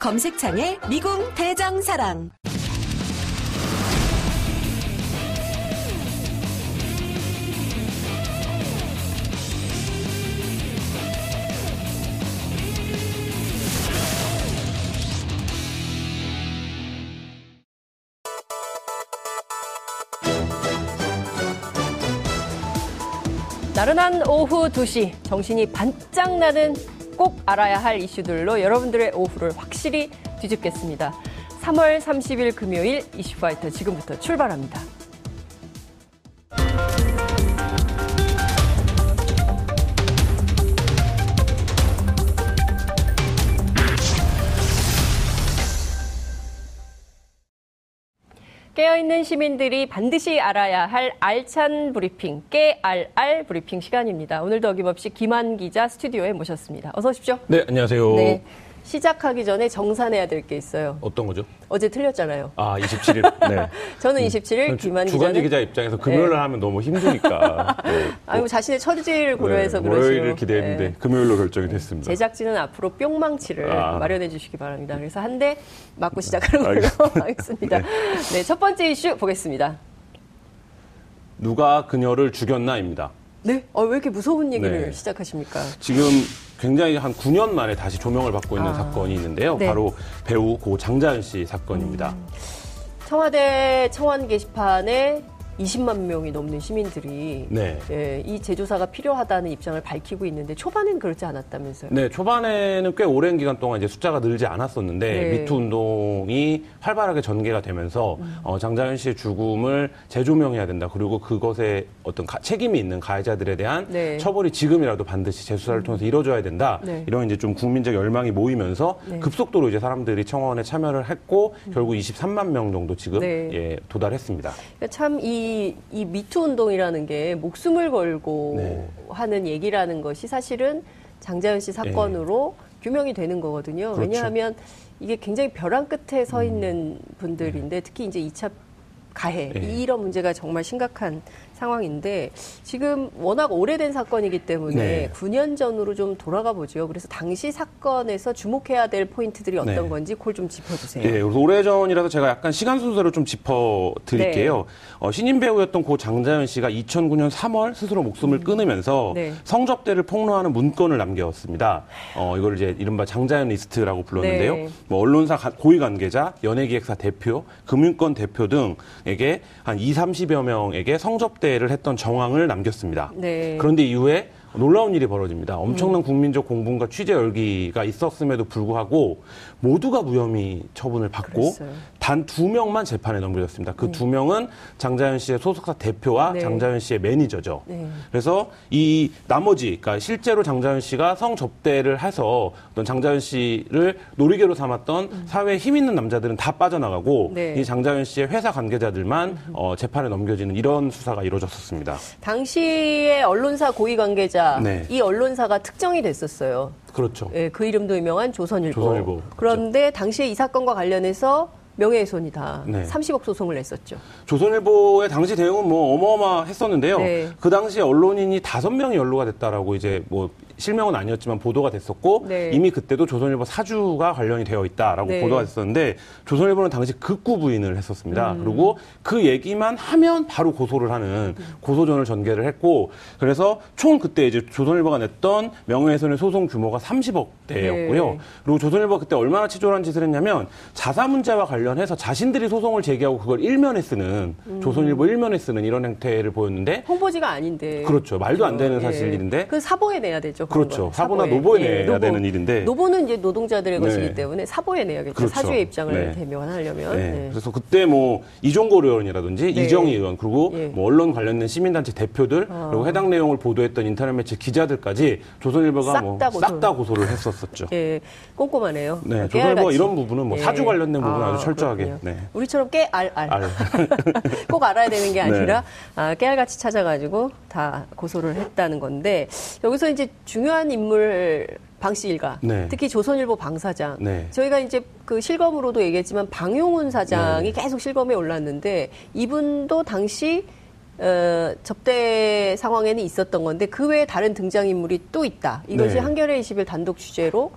검색창에 미궁 대장사랑. 나른한 오후 2시 정신이 반짝 나는 꼭 알아야 할 이슈들로 여러분들의 오후를 확실히 뒤집겠습니다. 3월 30일 금요일 이슈파이터 지금부터 출발합니다. 깨어있는 시민들이 반드시 알아야 할 알찬 브리핑, 깨알알 브리핑 시간입니다. 오늘도 어김없이 김한 기자 스튜디오에 모셨습니다. 어서 오십시오. 네, 안녕하세요. 네. 시작하기 전에 정산해야 될 게 있어요. 어떤 거죠? 어제 틀렸잖아요. 아, 27일. 네. 저는 27일, 김한 주, 기자는 주간지 기자 입장에서 금요일 날 네. 하면 너무 힘드니까. 네. 아니 뭐 자신의 처지를 고려해서 네, 그러시고 월요일을 기대했는데 네. 금요일로 결정이 됐습니다. 제작진은 앞으로 뿅망치를 아. 마련해 주시기 바랍니다. 그래서 한 대 맞고 시작하는 걸로 알겠습니다. 하겠습니다. 네. 네, 첫 번째 이슈 보겠습니다. 누가 그녀를 죽였나입니다. 네, 어, 왜 이렇게 무서운 얘기를 네. 시작하십니까? 지금 굉장히 한 9년 만에 다시 조명을 받고 있는 아. 사건이 있는데요. 네. 바로 배우 고 장자연 씨 사건입니다. 음. 청와대 청원 게시판에 20만 명이 넘는 시민들이 네. 예, 이 재조사가 필요하다는 입장을 밝히고 있는데 초반엔 그렇지 않았다면서요? 네, 초반에는 꽤 오랜 기간 동안 이제 숫자가 늘지 않았었는데 네. 미투 운동이 활발하게 전개가 되면서 음. 어, 장자연 씨의 죽음을 재조명해야 된다. 그리고 그것에 어떤 가- 책임이 있는 가해자들에 대한 네. 처벌이 지금이라도 반드시 재수사를 통해서 이루어져야 된다. 네. 이런 이제 좀 국민적 열망이 모이면서 네. 급속도로 이제 사람들이 청원에 참여를 했고 결국 23만 명 정도 지금 음. 네. 예, 도달했습니다. 그러니까 참이 이 미투 운동이라는 게 목숨을 걸고 네. 하는 얘기라는 것이 사실은 장자연 씨 사건으로 규명이 되는 거거든요. 그렇죠. 음. 왜냐하면 이게 굉장히 벼랑 끝에 서 있는 분들인데 특히 이제 2차 가해 네. 이런 문제가 정말 심각한 상황인데 지금 워낙 오래된 사건이기 때문에 네. 9년 전으로 좀 돌아가 보죠. 그래서 당시 사건에서 주목해야 될 포인트들이 어떤 네. 건지 그걸 좀 짚어주세요. 예, 그래서 오래전이라서 제가 약간 시간 순서를 좀 짚어 드릴게요. 네. 어, 신인 배우였던 고 장자연 씨가 2009년 3월 스스로 목숨을 끊으면서 네. 성접대를 폭로하는 문건을 남겼습니다. 어, 이걸 이제 이른바 장자연 리스트라고 불렀는데요. 네. 뭐 언론사 가- 고위 관계자, 연예기획사 대표, 금융권 대표 등에게 한 2, 30여 명에게 성접대 를 했던 정황을 남겼습니다. 네. 그런데 이후에 놀라운 일이 벌어집니다. 엄청난 국민적 공분과 취재 열기가 있었음에도 불구하고 모두가 무혐의 처분을 받고 그랬어요. 단 두 명만 재판에 넘겨졌습니다. 그 두 명은 장자연 씨의 소속사 대표와 네. 장자연 씨의 매니저죠. 네. 그래서 이 나머지, 그러니까 실제로 장자연 씨가 성접대를 해서 어떤 장자연 씨를 놀이개로 삼았던 사회에 힘 있는 남자들은 다 빠져나가고 음. 네. 이 장자연 씨의 회사 관계자들만 어, 재판에 넘겨지는 이런 수사가 이루어졌었습니다. 당시에 언론사 고위 관계자 네. 이 언론사가 특정이 됐었어요. 그렇죠. 예, 그 이름도 유명한 조선일보. 조선일보. 그런데 당시에 이 사건과 관련해서 명예훼손이다. 네. 30억 소송을 냈었죠. 조선일보의 당시 대응은 뭐 어마어마했었는데요. 네. 그 당시에 언론인이 다섯 명이 연루가 됐다라고 이제 뭐 실명은 아니었지만 보도가 됐었고 네. 이미 그때도 조선일보 사주가 관련이 되어 있다라고 네. 보도가 됐었는데 조선일보는 당시 극구 부인을 했었습니다. 음. 그리고 그 얘기만 하면 바로 고소를 하는 고소전을 전개를 했고 그래서 총 그때 이제 조선일보가 냈던 명예훼손의 소송 규모가 30억 대였고요. 네. 그리고 조선일보가 그때 얼마나 치졸한 짓을 했냐면 자사 문제와 관련 해서 자신들이 소송을 제기하고 그걸 일면에 쓰는 음. 조선일보 일면에 쓰는 이런 행태를 보였는데 홍보지가 아닌데. 그렇죠. 말도 안 되는 예. 사실인데. 그 사보에 내야 되죠. 그렇죠. 건. 사보나 사보에. 노보에 예, 내야 노보. 되는 일인데 노보는 이제 노동자들의 네. 것이기 때문에 사보에 내야겠죠. 그렇죠. 사주의 입장을 네. 대면하려면. 네. 네. 그래서 그때 뭐 이종걸 의원이라든지 네. 이정희 의원 그리고 예. 뭐 언론 관련된 시민단체 대표들 아. 그리고 해당 내용을 보도했던 인터넷 매체 기자들까지 조선일보가 싹뭐다 고소를. 고소를 했었었죠. 예, 꼼꼼하네요. 네, 깨알같이. 조선일보가 이런 부분은 뭐 예. 사주 관련된 부분은 아. 아주 철저하게. 네. 우리처럼 깨 알 알. 알. 꼭 알아야 되는 게 네. 아니라 아, 깨알같이 찾아가지고 다 고소를 했다는 건데 여기서 이제 중요한 인물 방씨 일가 네. 특히 조선일보 방 사장 네. 저희가 이제 그 실검으로도 얘기했지만 방용훈 사장이 네. 계속 실검에 올랐는데 이분도 당시 어, 접대 상황에는 있었던 건데 그 외에 다른 등장 인물이 또 있다. 이것이 네. 한겨레 20일 단독 취재로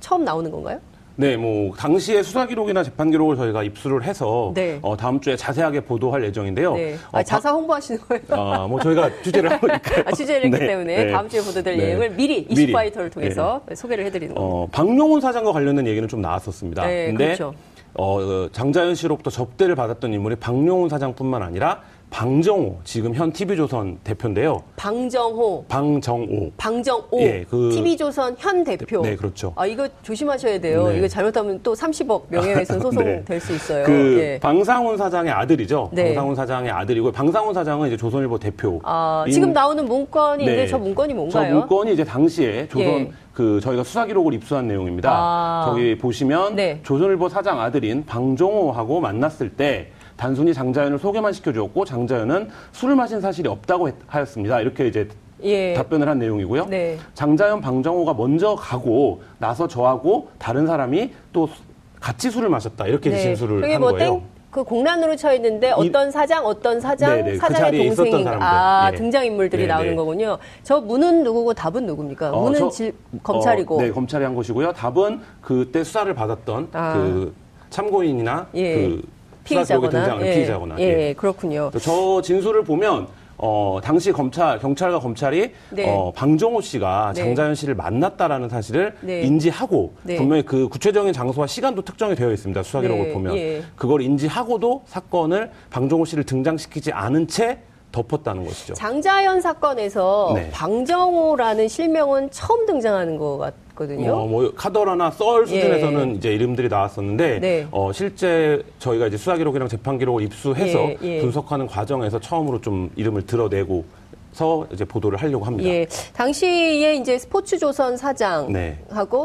처음 나오는 건가요? 네, 뭐 당시의 수사 기록이나 재판 기록을 저희가 입수를 해서 네. 어, 다음 주에 자세하게 보도할 예정인데요. 네. 어, 아, 자사 홍보하시는 거예요? 바- 아, 뭐 저희가 취재를 하고 있니까요. 아, 취재를 했기 때문에 다음 주에 보도될 내용을 미리 이슈파이터를 통해서 소개를 해드리는 겁니다. 어, 박용훈 사장과 관련된 얘기는 좀 나왔었습니다. 네, 근데 그렇죠. 어, 어, 장자연 씨로부터 접대를 받았던 인물이 박용훈 사장뿐만 아니라 방정호 지금 현 TV조선 대표인데요. 방정호, 방정호. 방정호, 예, 그- TV조선 현 대표. 네, 그렇죠. 아, 이거 조심하셔야 돼요. 네. 이거 잘못하면 또 30억 명예훼손 소송 네. 될수 있어요. 그 예. 방상훈 사장의 아들이죠. 네. 방상훈 사장의 아들이고 방상훈 사장은 이제 조선일보 대표. 아, 인- 지금 나오는 문건이 네. 있는데 저 문건이 뭔가요? 저 문건이 이제 당시에 조선 예. 그 저희가 수사 기록을 입수한 내용입니다. 아. 저기 보시면 네. 조선일보 사장 아들인 방종호하고 만났을 때 단순히 장자연을 소개만 시켜주었고 장자연은 술을 마신 사실이 없다고 했- 하였습니다. 이렇게 이제 예. 답변을 한 내용이고요. 네. 장자연, 방정호가 먼저 가고 나서 저하고 다른 사람이 또 수- 같이 술을 마셨다 이렇게 네. 진술을 한 뭐 거예요. 땡, 그 공란으로 쳐 있는데 어떤 사장, 어떤 사장, 네, 네. 그 사장의 있었던 동생인. 아 예. 등장 인물들이 네, 나오는 네. 거군요. 저 문은 누구고 답은 누굽니까? 어, 문은 저- 질- 검찰이고. 어, 네, 검찰이 한 것이고요. 답은 그때 수사를 받았던 아. 그 참고인이나 예. 그 피의자거나. 등장하는 예. 피의자거나. 예, 그렇군요. 저 진술을 보면 어, 당시 검찰, 경찰과 검찰이 네. 어, 방정호 씨가 네. 장자연 씨를 만났다라는 사실을 네. 인지하고 네. 분명히 그 구체적인 장소와 시간도 특정이 되어 있습니다. 수사 기록을 네, 보면. 예. 그걸 인지하고도 사건을 방정호 씨를 등장시키지 않은 채 덮었다는 것이죠. 장자연 사건에서 네. 방정호라는 실명은 처음 등장하는 것 같 거든요. 어, 뭐 카더라나 썰 수준에서는 이제 이름들이 나왔었는데 예. 네. 어, 실제 저희가 이제 수사 기록이랑 재판 기록을 입수해서 예, 예. 분석하는 과정에서 처음으로 좀 이름을 드러내고 서 이제 보도를 하려고 합니다. 예, 당시에 이제 스포츠조선 사장하고 네.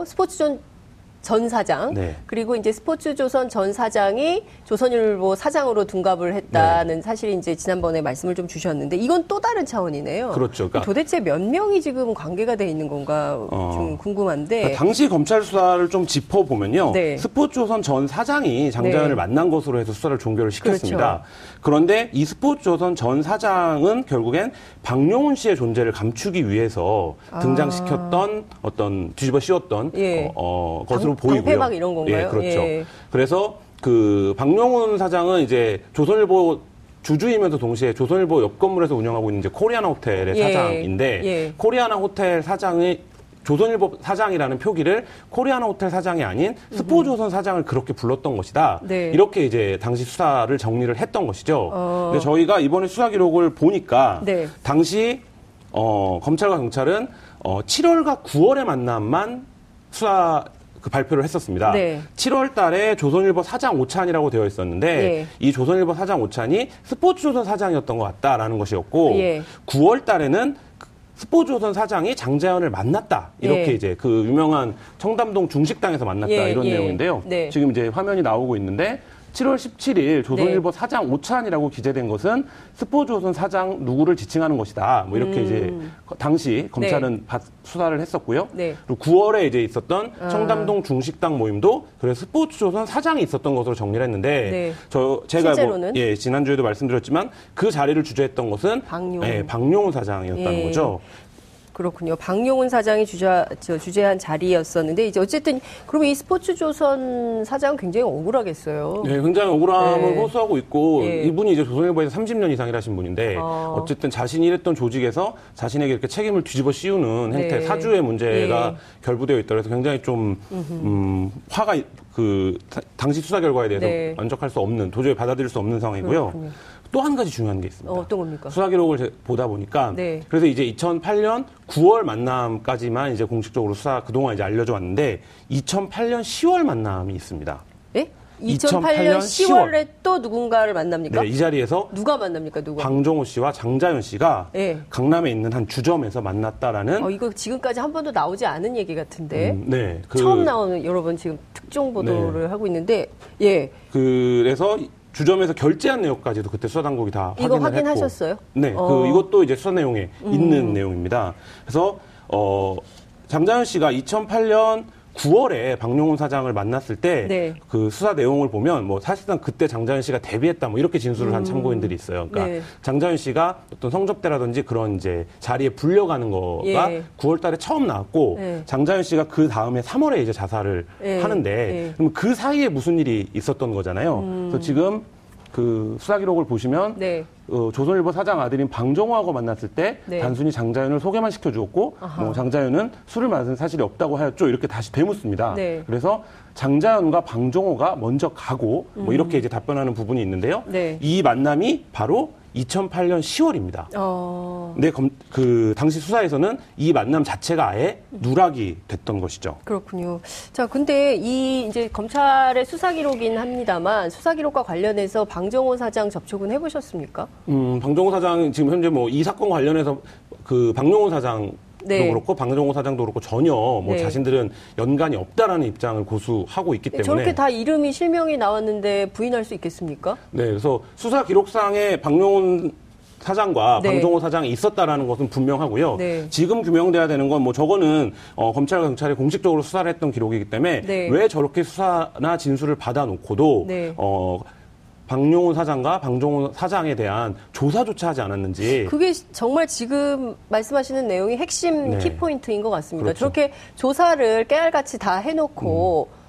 스포츠존 전 사장 네. 그리고 이제 스포츠조선 전 사장이 조선일보 사장으로 둔갑을 했다는 네. 사실이 이제 지난번에 말씀을 좀 주셨는데 이건 또 다른 차원이네요. 그렇죠. 그러니까- 도대체 몇 명이 지금 관계가 돼 있는 건가 어. 좀 궁금한데. 그러니까 당시 검찰 수사를 좀 짚어보면요. 네. 스포츠조선 전 사장이 장자연을 네. 만난 것으로 해서 수사를 종결을 시켰습니다. 그렇죠. 그런데이 스포츠조선 전 사장은 결국엔 방용훈 씨의 존재를 감추기 위해서 등장시켰던 어떤 뒤집어 씌웠던 아. 예. 어, 어, 것으로 방- 보이고요. 방패막 이런 건가요? 예, 그렇죠. 예. 그래서 그 방용훈 사장은 이제 조선일보 주주이면서 동시에 조선일보 옆 건물에서 운영하고 있는 이제 코리아나 호텔의 예. 사장인데 예. 코리아나 호텔 사장의 조선일보 사장이라는 표기를 코리아나 호텔 사장이 아닌 스포츠조선 사장을 그렇게 불렀던 것이다. 네. 이렇게 이제 당시 수사를 정리를 했던 것이죠. 어. 근데 저희가 이번에 수사 기록을 보니까 네. 당시 어, 검찰과 경찰은 어, 7월과 9월의 만남만 수사 그 발표를 했었습니다. 네. 7월 달에 조선일보 사장 오찬이라고 되어 있었는데 예. 이 조선일보 사장 오찬이 스포츠조선 사장이었던 것 같다라는 것이었고 예. 9월 달에는 스포츠조선 사장이 장자연을 만났다 이렇게 예. 이제 그 유명한 청담동 중식당에서 만났다 예, 이런 예. 내용인데요. 네. 지금 이제 화면이 나오고 있는데 7월 17일 조선일보 사장 오찬이라고 기재된 것은 스포츠조선 사장 누구를 지칭하는 것이다. 뭐 이렇게 이제 당시 검찰은 받- 수사를 했었고요. 음. 네. 그리고 9월에 이제 있었던 청담동 중식당 모임도 그래서 스포츠조선 사장이 있었던 것으로 정리를 했는데 네. 저 제가? 뭐 예, 지난주에도 말씀드렸지만 그 자리를 주재했던 것은 박용훈. 예, 박용훈 사장이었다는 예. 거죠. 그렇군요. 박용훈 사장이 주자, 저, 주재한 자리였었는데 이제 어쨌든 그러면 이 스포츠조선 사장은 굉장히 억울하겠어요. 네, 굉장히 억울함을 네. 호소하고 있고 예. 이분이 이제 조선일보에서 30년 이상 일하신 분인데 어. 어. 쨌든 자신이 일했던 조직에서 자신에게 이렇게 책임을 뒤집어 씌우는 행태, 네. 사주의 문제가 예. 결부되어 있다 그래서 굉장히 좀 음, 화가 그 다- 당시 수사 결과에 대해서 네. 만족할 수 없는 도저히 받아들일 수 없는 상황이고요. 그렇군요. 또 한 가지 중요한 게 있습니다. 어, 어떤 겁니까? 수사 기록을 제- 보다 보니까 네. 그래서 이제 2008년 9월 만남까지만 이제 공식적으로 수사 그동안 이제 알려져 왔는데 2008년 10월 만남이 있습니다. 예? 2008년 10월에 또 누군가를 만납니까? 네, 이 자리에서 누가 만납니까? 누가? 방종호 씨와 장자연 씨가 네. 강남에 있는 한 주점에서 만났다라는 어, 이거 지금까지 한 번도 나오지 않은 얘기 같은데. 음, 네, 그- 처음 나오는 여러분 지금 특종 보도를 하고 있는데 예. 그래서 주점에서 결제한 내역까지도 그때 수사 당국이 다 이거 확인을 확인하셨어요? 했고, 네, 어. 음. 그 이것도 이제 수사 내용에 있는 내용입니다. 그래서 어 장자연 씨가 2008년 9월에 박용훈 사장을 만났을 때그 네. 수사 내용을 보면 뭐 사실상 그때 장자연 씨가 데뷔했다 뭐 이렇게 진술을 한 참고인들이 있어요. 그러니까 네. 장자연 씨가 어떤 성접대라든지 그런 이제 자리에 불려가는 거가 예. 9월 달에 처음 나왔고 네. 장자연 씨가 그 다음에 3월에 이제 자살을 예. 하는데 예. 그럼 그 사이에 무슨 일이 있었던 거잖아요. 그래서 지금 그 수사 기록을 보시면 음. 네. 어, 조선일보 사장 아들인 방정호하고 만났을 때 네. 단순히 장자연을 소개만 시켜주었고 뭐 장자연은 술을 마신 사실이 없다고 하였죠. 이렇게 다시 되묻습니다. 네. 그래서 장자연과 방정호가 먼저 가고 뭐 이렇게 이제 답변하는 부분이 있는데요. 음. 네. 이 만남이 바로 2008년 10월입니다. 어. 근데 검- 그 당시 수사에서는 이 만남 자체가 아예 누락이 됐던 것이죠. 그렇군요. 자, 근데 이 이제 검찰의 수사 기록이긴 합니다만 수사 기록과 관련해서 방정호 사장 접촉은 해보셨습니까? 음, 방종호 사장 지금 현재 뭐 이 사건 관련해서 그 박용호 사장도 네. 그렇고 방종호 사장도 그렇고 전혀 뭐 네. 자신들은 연관이 없다라는 입장을 고수하고 있기 때문에 저렇게 다 이름이 실명이 나왔는데 부인할 수 있겠습니까? 네, 그래서 수사 기록상에 박용훈 사장과 네. 방종호 사장이 있었다라는 것은 분명하고요. 네. 지금 규명돼야 되는 건 뭐 저거는 어, 검찰과 경찰이 공식적으로 수사를 했던 기록이기 때문에 네. 왜 저렇게 수사나 진술을 받아놓고도 네. 어, 박용훈 사장과 방종훈 사장에 대한 조사조차 하지 않았는지 그게 정말 지금 말씀하시는 내용이 핵심 네. 키포인트인 것 같습니다. 그렇죠. 저렇게 조사를 깨알같이 다 해놓고 음.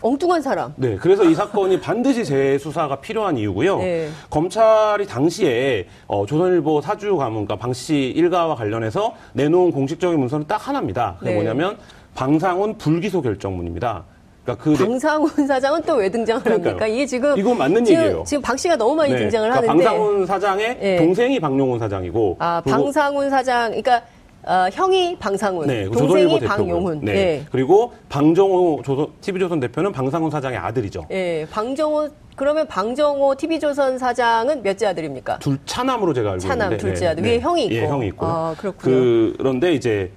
엉뚱한 사람. 네, 그래서 이 사건이 반드시 재수사가 필요한 이유고요. 네. 검찰이 당시에 어, 조선일보 사주 가문, 그러니까 방씨 일가와 관련해서 내놓은 공식적인 문서는 딱 하나입니다. 그게 네. 뭐냐면 방상훈 불기소 결정문입니다. 그러니까 그 내- 방상훈 사장은 또 왜 등장을 그러니까요. 합니까? 이게 지금 이건 맞는 지금, 얘기예요. 지금 박 씨가 너무 많이 네, 등장을 그러니까 하는데 방상훈 사장의 예. 동생이 방용훈 사장이고 아 방상훈 사장, 그러니까 어, 형이 방상훈, 네, 그 동생이. 방용훈. 네. 예. 그리고 방정호 조선, TV조선 대표는 방상훈 사장의 아들이죠. 예, 방정호 그러면 방정호 TV조선 사장은 몇째 아들입니까? 둘 차남으로 제가 알고 차남, 있는데 둘째 아들. 위에 형이 있고. 예, 형이 있고. 아, 그렇군요. 그런데 이제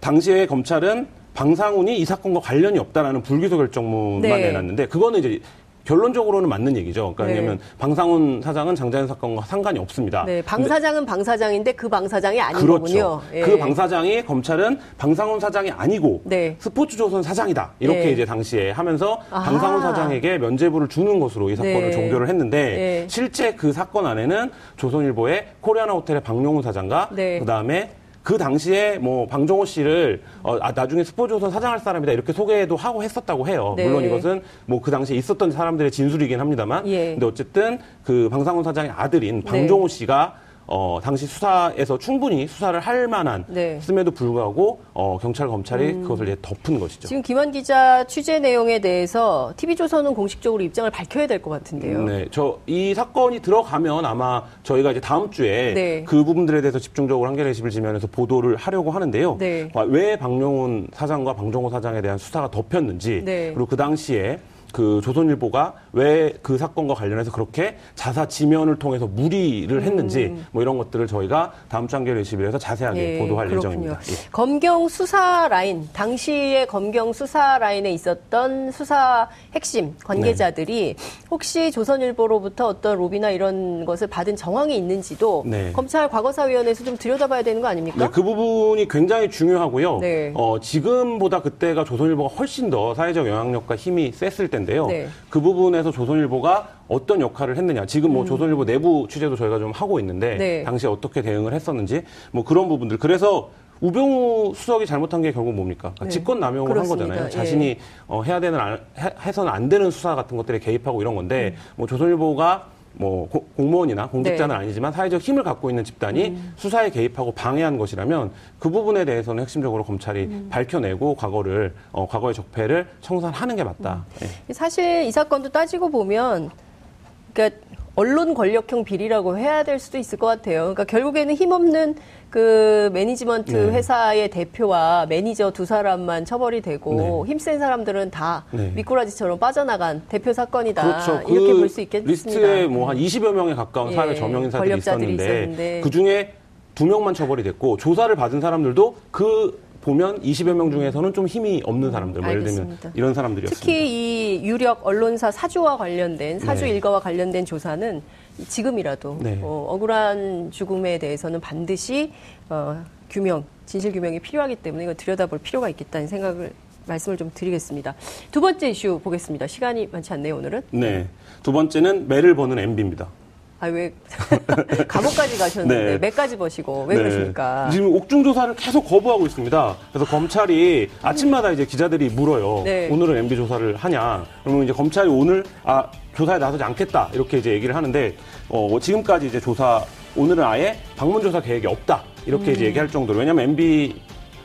당시에 검찰은 방상훈이 이 사건과 관련이 없다라는 불기소 결정문만 네. 내놨는데 그거는 이제 결론적으로는 맞는 얘기죠. 그러니까 네. 왜냐하면 방상훈 사장은 장자연 사건과 상관이 없습니다. 네, 방 사장은 방 사장인데 그 방 사장이 아닌 그렇죠. 거군요. 예. 그방 사장이 검찰은 방상훈 사장이 아니고 네. 스포츠조선 사장이다 이렇게 네. 이제 당시에 하면서 아하. 방상훈 사장에게 면죄부를 주는 것으로 이 사건을 네. 종결을 했는데 네. 실제 그 사건 안에는 조선일보의 코리아나 호텔의 박용훈 사장과 네. 그 다음에 그 당시에 뭐 방정호 씨를 어, 아, 나중에 스포츠조선 사장할 사람이다 이렇게 소개도 하고 했었다고 해요. 네. 물론 이것은 뭐 그 당시에 있었던 사람들의 진술이긴 합니다만, 예. 근데 어쨌든 그 방상훈 사장의 아들인 네. 방정호 씨가 어, 당시 수사에서 충분히 수사를 할 만한 네. 씀에도 불구하고 어, 경찰 검찰이 그것을 이제 덮은 것이죠. 지금 김한 기자 취재 내용에 대해서 TV조선은 공식적으로 입장을 밝혀야 될 것 같은데요. 네, 저 이 사건이 들어가면 아마 저희가 이제 다음 주에 네. 그 부분들에 대해서 집중적으로 한겨레 21 지면에서 보도를 하려고 하는데요. 네. 아, 왜 박용훈 사장과 방정호 사장에 대한 수사가 덮였는지 네. 그리고 그 당시에 그 조선일보가 왜 그 사건과 관련해서 그렇게 자사 지면을 통해서 무리를 했는지 뭐 이런 것들을 저희가 다음 주 한겨레 21에서 자세하게 음. 예, 보도할 그렇군요. 예정입니다. 예. 검경 수사 라인, 당시의 검경 수사 라인에 있었던 수사 핵심 관계자들이 네. 혹시 조선일보로부터 어떤 로비나 이런 것을 받은 정황이 있는지도 네. 검찰 과거사위원회에서 좀 들여다봐야 되는 거 아닙니까? 네, 그 부분이 굉장히 중요하고요. 네. 어, 지금보다 그때가 조선일보가 훨씬 더 사회적 영향력과 힘이 셌을 텐데요. 네. 그 부분에서 조선일보가 어떤 역할을 했느냐. 지금 뭐 조선일보 내부 취재도 저희가 좀 하고 있는데 음. 네. 당시에 어떻게 대응을 했었는지 뭐 그런 부분들. 그래서 우병우 수석이 잘못한 게 결국 뭡니까? 그러니까 네. 직권 남용을 그렇습니다. 한 거잖아요. 예. 자신이 어, 해야 되는 안- 해, 해서는 안 되는 수사 같은 것들에 개입하고 이런 건데 음. 뭐 조선일보가 뭐 고- 공무원이나 공직자는 네. 아니지만 사회적 힘을 갖고 있는 집단이 음. 수사에 개입하고 방해한 것이라면 그 부분에 대해서는 핵심적으로 검찰이 음. 밝혀내고 과거를 어, 과거의 적폐를 청산하는 게 맞다. 음. 예. 사실 이 사건도 따지고 보면 그러니까 언론 권력형 비리라고 해야 될 수도 있을 것 같아요. 그러니까 결국에는 힘없는 그 매니지먼트 네. 회사의 대표와 매니저 두 사람만 처벌이 되고 네. 힘센 사람들은 다 네. 미꾸라지처럼 빠져나간 대표 사건이다. 그렇죠. 그 이렇게 볼수 있겠습니다. 리스트에 뭐 한 20여 명에 가까운 예, 사회 저명 인사들이 있었는데, 있었는데. 그 중에 두 명만 처벌이 됐고 조사를 받은 사람들도 그 보면 20여 명 중에서는 좀 힘이 없는 사람들, 뭐 예를 들면. 이런 사람들이었습니다. 특히 이 유력 언론사 사주와 관련된 사주 네. 일가와 관련된 조사는 지금이라도 네. 어, 억울한 죽음에 대해서는 반드시 어, 규명, 진실 규명이 필요하기 때문에 이거 들여다볼 필요가 있겠다는 생각을 말씀을 좀 드리겠습니다. 두 번째 이슈 보겠습니다. 시간이 많지 않네요 오늘은. 네. 두 번째는 매를 버는 MB입니다. 아왜 감옥까지 가셨는데 네. 매까지 버시고 왜 네. 그러십니까? 지금 옥중 조사를 계속 거부하고 있습니다. 그래서 검찰이 아침마다 이제 기자들이 물어요. 네. 오늘은 MB 조사를 하냐? 그러면 이제 검찰이 오늘 아 조사에 나서지 않겠다 이렇게 이제 얘기를 하는데 어, 지금까지 이제 조사 오늘은 아예 방문 조사 계획이 없다 이렇게 이제 얘기할 정도로 왜냐하면 MB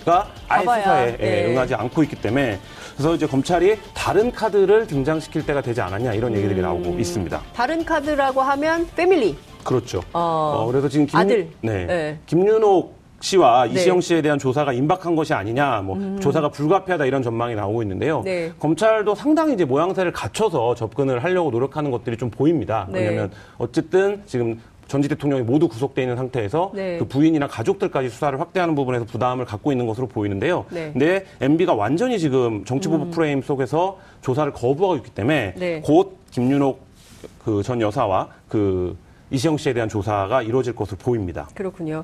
가 아예 음. 가봐야, 수사에 예, 네. 응하지 않고 있기 때문에 그래서 이제 검찰이 다른 카드를 등장시킬 때가 되지 않았냐 이런 얘기들이 음. 나오고 있습니다. 다른 카드라고 하면 패밀리. 그렇죠. 어, 어, 그래서 지금 김, 아들. 네. 네. 김윤옥 씨와 네. 음. 이시영 씨에 대한 조사가 임박한 것이 아니냐, 뭐 조사가 불가피하다 이런 전망이 나오고 있는데요. 네. 검찰도 상당히 이제 모양새를 갖춰서 접근을 하려고 노력하는 것들이 좀 보입니다. 네. 왜냐하면 어쨌든 지금 전직 대통령이 모두 구속돼 있는 상태에서 네. 그 부인이나 가족들까지 수사를 확대하는 부분에서 부담을 갖고 있는 것으로 보이는데요. 네. 음. 근데 MB가 완전히 지금 정치보복 프레임 속에서 조사를 거부하고 있기 때문에 네. 곧 김윤옥 그 전 여사와 그 이시영 씨에 대한 조사가 이루어질 것으로 보입니다. 그렇군요.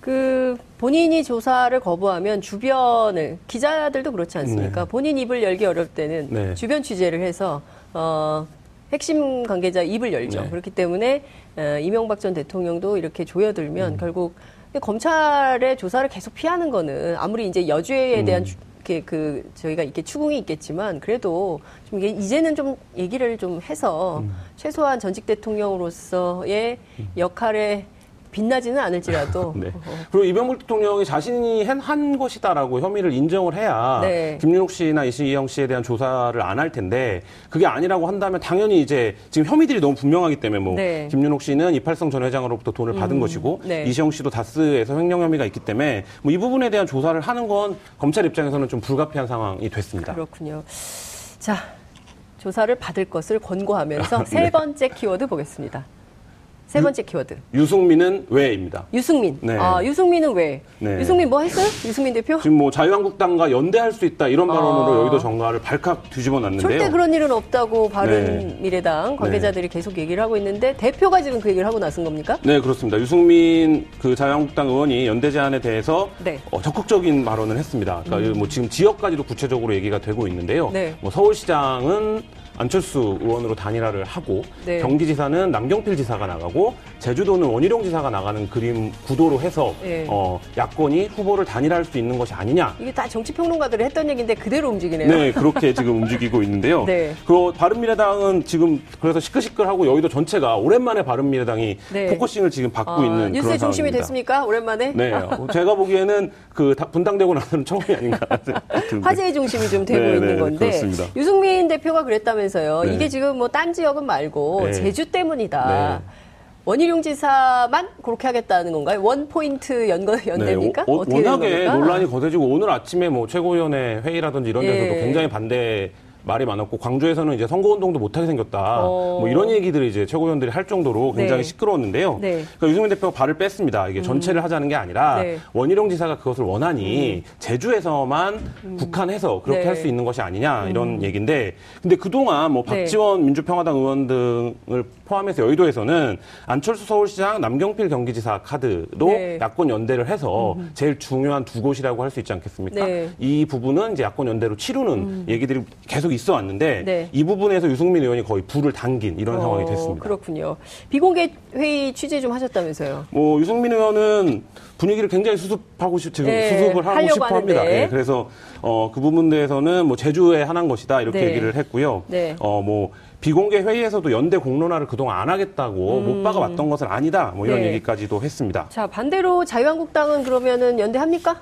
그 본인이 조사를 거부하면 주변을 기자들도 그렇지 않습니까? 네. 본인 입을 열기 어려울 때는 네. 주변 취재를 해서 어 핵심 관계자 입을 열죠. 네. 그렇기 때문에 어, 이명박 전 대통령도 이렇게 조여들면 음. 결국 검찰의 조사를 계속 피하는 거는 아무리 이제 여죄에 음. 대한 주- 이렇게 그 저희가 이렇게 추궁이 있겠지만 그래도 좀 이게 이제는 좀 얘기를 좀 해서 음. 최소한 전직 대통령으로서의 역할에 빛나지는 않을지라도 네. 어, 그리고 이명박 대통령이 자신이 한, 한 것이다라고 혐의를 인정을 해야 네. 김윤옥 씨나 이시영 씨에 대한 조사를 안 할 텐데 그게 아니라고 한다면 당연히 이제 지금 혐의들이 너무 분명하기 때문에 뭐 네. 김윤옥 씨는 이팔성 전 회장으로부터 돈을 받은 것이고 네. 이시영 씨도 다스에서 횡령 혐의가 있기 때문에 뭐 이 부분에 대한 조사를 하는 건 검찰 입장에서는 좀 불가피한 상황이 됐습니다. 그렇군요. 자, 조사를 받을 것을 권고하면서 네. 세 번째 키워드 보겠습니다. 세 번째 키워드. 유승민은 왜입니다. 유승민. 네. 아, 유승민은 왜? 네. 유승민 뭐 했어요? 유승민 대표? 지금 뭐 자유한국당과 연대할 수 있다 이런 발언으로 아. 여의도 정가를 발칵 뒤집어 놨는데요. 절대 그런 일은 없다고 네. 바른미래당 관계자들이 계속 얘기를 하고 있는데 대표가 지금 그 얘기를 하고 나선 겁니까? 네, 그렇습니다. 유승민 그 자유한국당 의원이 연대 제안에 대해서 네. 어, 적극적인 발언을 했습니다. 그러니까 뭐 지금 지역까지도 구체적으로 얘기가 되고 있는데요. 네. 뭐 서울시장은 안철수 의원으로 단일화를 하고 네. 경기지사는 남경필 지사가 나가고 제주도는 원희룡 지사가 나가는 그림 구도로 해서 네. 어, 야권이 후보를 단일화할 수 있는 것이 아니냐. 이게 다 정치 평론가들이 했던 얘기인데 그대로 움직이네요. 네, 그렇게 지금 움직이고 있는데요. 네. 그 바른미래당은 지금 그래서 시끌시끌하고 여의도 전체가 오랜만에 바른미래당이 네. focusing을 지금 받고 아, 있는 뉴스의 그런 중심이 상황입니다. 됐습니까? 오랜만에? 네, 어, 제가 보기에는 그 다- 분당되고 나서는 처음이 아닌가 화제의 중심이 좀 되고 네, 있는 네, 건데 그렇습니다. 유승민 대표가 그랬다면 서요. 네. 이게 지금 뭐 딴 지역은 말고 네. 제주 때문이다. 네. 원희룡 지사만 그렇게 하겠다는 건가요? one point 연거 연대입니까? 네, 되는 워낙에? 논란이 거세지고 오늘 아침에 뭐 최고위원회 회의라든지 이런 데서도 예. 굉장히 반대 말이 많았고 광주에서는 이제 선거운동도 못하게 생겼다. 어. 뭐 이런 얘기들을 이제 최고위원들이 할 정도로 굉장히 네. 시끄러웠는데요. 네. 음. 그러니까 유승민 대표가 발을 뺐습니다. 이게 전체를 하자는 게 아니라 네. 원희룡 지사가 그것을 원하니 제주에서만 국한해서 그렇게 음. 네. 할수 있는 것이 아니냐 이런 얘기인데 근데 그동안 뭐 네. 박지원 민주평화당 의원 등을 포함해서 여의도에서는 안철수 서울시장 남경필 경기지사 카드로 네. 야권 연대를 해서 제일 중요한 두 곳이라고 할 수 있지 않겠습니까? 네. 이 부분은 이제 야권 연대로 치르는 얘기들이 계속 있어 왔는데 네. 이 부분에서 유승민 의원이 거의 불을 당긴 이런 상황이 어, 됐습니다. 그렇군요. 비공개 회의 취재 좀 하셨다면서요. 뭐 유승민 의원은 분위기를 굉장히 수습하고 싶 지금 네, 수습을 하고 싶어 합니다. 예, 그래서 어, 그 부분 대해서는 뭐 제주에 한한 것이다 이렇게 네. 얘기를 했고요. 네. 어, 뭐 비공개 회의에서도 연대 공론화를 그동안 안 하겠다고 못 박아왔던 것은 아니다. 뭐 이런 음. 네. 얘기까지도 했습니다. 자, 반대로 자유한국당은 그러면은 연대합니까?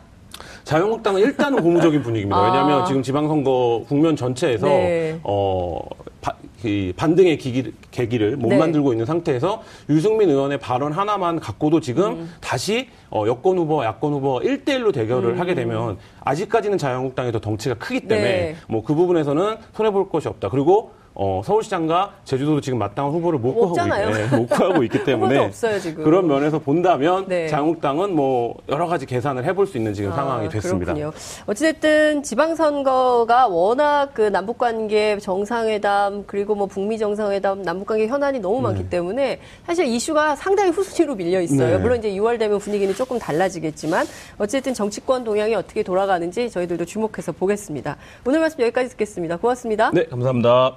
자유한국당은 일단은 고무적인 분위기입니다. 아. 왜냐하면 지금 지방선거 국면 전체에서 네. 어, 바- 그 반등의 기기, 계기를 못 네. 만들고 있는 상태에서 유승민 의원의 발언 하나만 갖고도 지금 음. 다시 어, 여권 후보와 야권 후보 1대1로 대결을 하게 되면 아직까지는 자유한국당이 더 덩치가 크기 때문에 음. 네. 뭐그 부분에서는 손해볼 것이 없다. 그리고 어, 서울시장과 제주도도 지금 마땅한 후보를 못 구하고. 있, 네, 못 구하고 있기 때문에 없어요, 지금. 그런 면에서 본다면 네. 자유한국당은 뭐 여러 가지 계산을 해볼 수 있는 지금 아, 상황이 됐습니다. 그렇군요. 어찌됐든 지방선거가 워낙 그 남북관계 정상회담 그리고 뭐 북미 정상회담 남북관계 현안이 너무 많기 때문에 사실 이슈가 상당히 후순위로 밀려 있어요. 네. 물론 이제 6월 되면 분위기는 조금 달라지겠지만 어쨌든 정치권 동향이 어떻게 돌아가는지 저희들도 주목해서 보겠습니다. 오늘 말씀 여기까지 듣겠습니다. 고맙습니다. 네, 감사합니다.